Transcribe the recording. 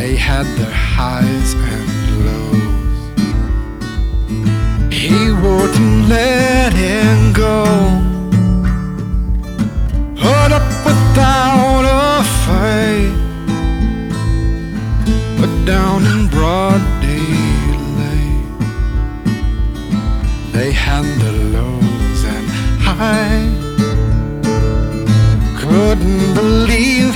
They had their highs and lows. He wouldn't let him go. Put up without a fight, but down in broad daylight, they had the lows and highs couldn't believe